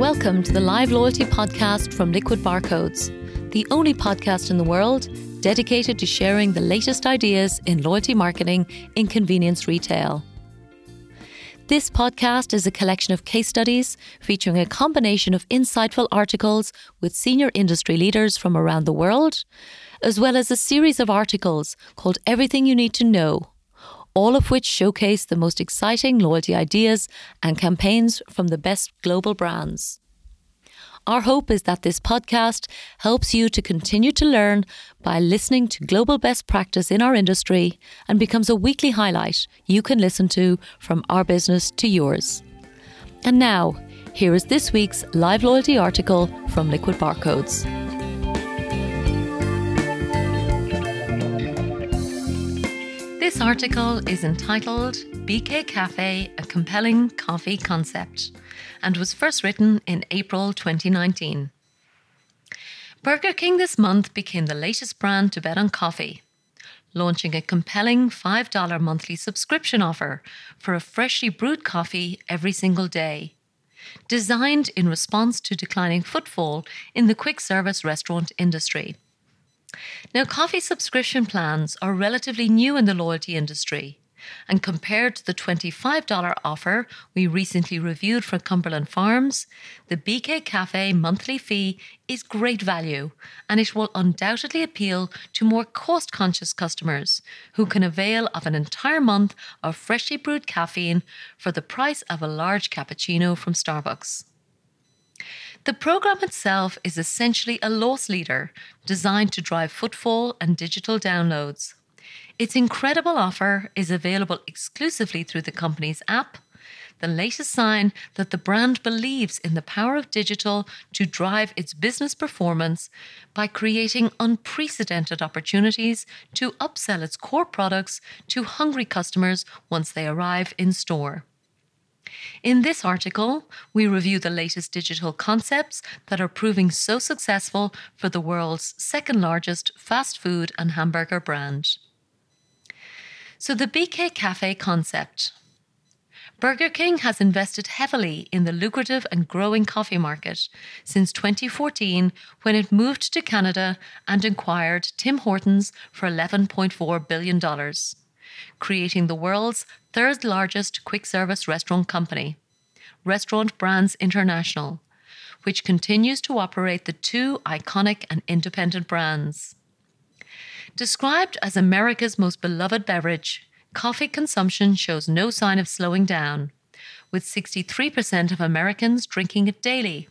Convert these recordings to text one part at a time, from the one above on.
Welcome to the Live Loyalty Podcast from Liquid Barcodes, the only podcast in the world dedicated to sharing the latest ideas in loyalty marketing in convenience retail. This podcast is a collection of case studies featuring a combination of insightful articles with senior industry leaders from around the world, as well as a series of articles called Everything You Need to Know, all of which showcase the most exciting loyalty ideas and campaigns from the best global brands. Our hope is that this podcast helps you to continue to learn by listening to global best practice in our industry and becomes a weekly highlight you can listen to from our business to yours. And now, here is this week's live loyalty article from Liquid Barcodes. This article is entitled BK Cafe A Compelling Coffee Concept and was first written in April 2019. Burger King this month became the latest brand to bet on coffee, launching a compelling $5 monthly subscription offer for a freshly brewed coffee every single day. Designed in response to declining footfall in the quick service restaurant industry. Now, coffee subscription plans are relatively new in the loyalty industry. And compared to the $25 offer we recently reviewed for Cumberland Farms, the BK Cafe monthly fee is great value and it will undoubtedly appeal to more cost conscious customers who can avail of an entire month of freshly brewed caffeine for the price of a large cappuccino from Starbucks. The program itself is essentially a loss leader designed to drive footfall and digital downloads. Its incredible offer is available exclusively through the company's app, the latest sign that the brand believes in the power of digital to drive its business performance by creating unprecedented opportunities to upsell its core products to hungry customers once they arrive in store. In this article, we review the latest digital concepts that are proving so successful for the world's second largest fast food and hamburger brand. So, the BK Cafe concept. Burger King has invested heavily in the lucrative and growing coffee market since 2014 when it moved to Canada and acquired Tim Hortons for $11.4 billion creating the world's third largest quick service restaurant company, Restaurant Brands International, which continues to operate the two iconic and independent brands. Described as America's most beloved beverage, coffee consumption shows no sign of slowing down, with 63% of Americans drinking it daily.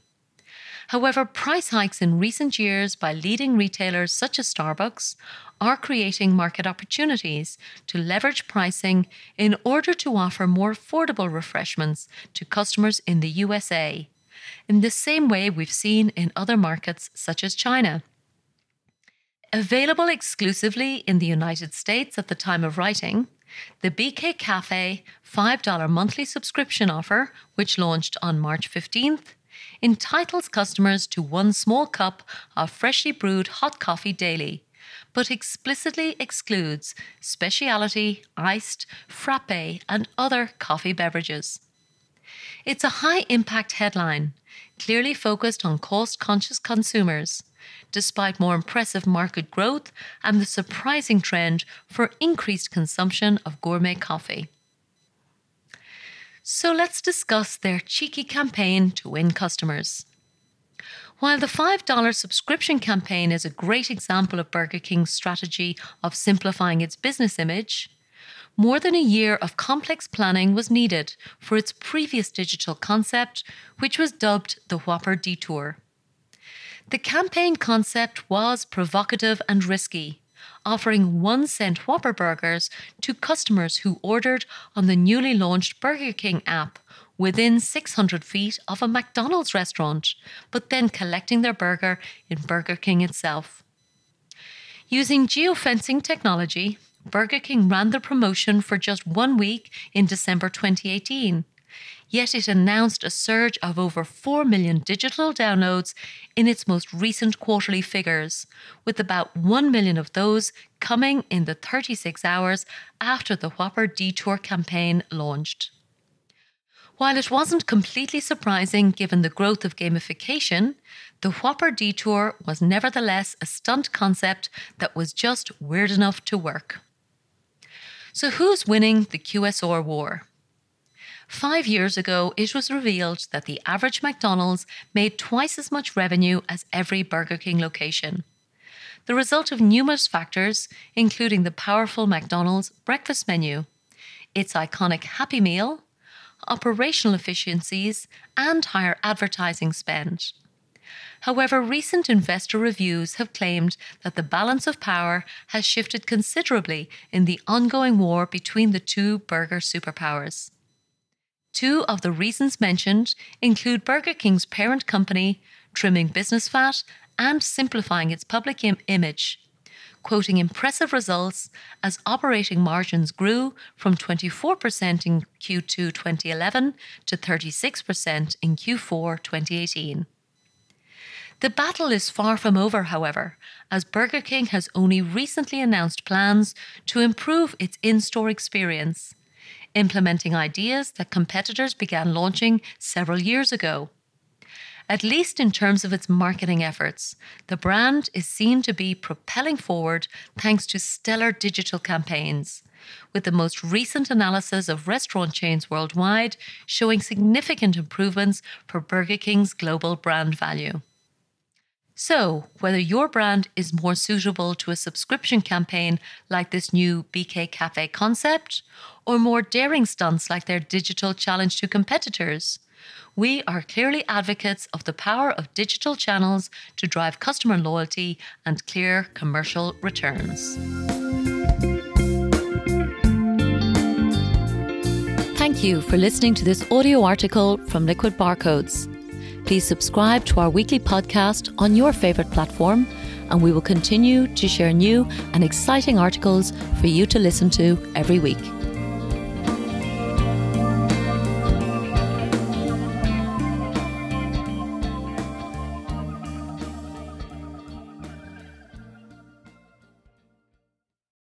However, price hikes in recent years by leading retailers such as Starbucks are creating market opportunities to leverage pricing in order to offer more affordable refreshments to customers in the USA, in the same way we've seen in other markets such as China. Available exclusively in the United States at the time of writing, the BK Cafe $5 monthly subscription offer, which launched on March 15th, entitles customers to one small cup of freshly brewed hot coffee daily, but explicitly excludes specialty, iced, frappe, and other coffee beverages. It's a high impact headline, clearly focused on cost conscious consumers, despite more impressive market growth and the surprising trend for increased consumption of gourmet coffee. So let's discuss their cheeky campaign to win customers. While the $5 subscription campaign is a great example of Burger King's strategy of simplifying its business image, more than a year of complex planning was needed for its previous digital concept, which was dubbed the Whopper Detour. The campaign concept was provocative and risky, offering one cent Whopper burgers to customers who ordered on the newly launched Burger King app within 600 feet of a McDonald's restaurant, but then collecting their burger in Burger King itself. Using geofencing technology, Burger King ran the promotion for just one week in December 2018 yet it announced a surge of over 4 million digital downloads in its most recent quarterly figures, with about 1 million of those coming in the 36 hours after the Whopper Detour campaign launched. While it wasn't completely surprising given the growth of gamification, the Whopper Detour was nevertheless a stunt concept that was just weird enough to work. So, who's winning the QSR war? Five years ago, it was revealed that the average McDonald's made twice as much revenue as every Burger King location. The result of numerous factors, including the powerful McDonald's breakfast menu, its iconic Happy Meal, operational efficiencies, and higher advertising spend. However, recent investor reviews have claimed that the balance of power has shifted considerably in the ongoing war between the two burger superpowers. Two of the reasons mentioned include Burger King's parent company trimming business fat and simplifying its public Im- image, quoting impressive results as operating margins grew from 24% in Q2 2011 to 36% in Q4 2018. The battle is far from over, however, as Burger King has only recently announced plans to improve its in store experience, implementing ideas that competitors began launching several years ago. At least in terms of its marketing efforts, the brand is seen to be propelling forward thanks to stellar digital campaigns, with the most recent analysis of restaurant chains worldwide showing significant improvements for Burger King's global brand value. So, whether your brand is more suitable to a subscription campaign like this new BK Cafe concept, or more daring stunts like their digital challenge to competitors, we are clearly advocates of the power of digital channels to drive customer loyalty and clear commercial returns. Thank you for listening to this audio article from Liquid Barcodes. Please subscribe to our weekly podcast on your favourite platform, and we will continue to share new and exciting articles for you to listen to every week.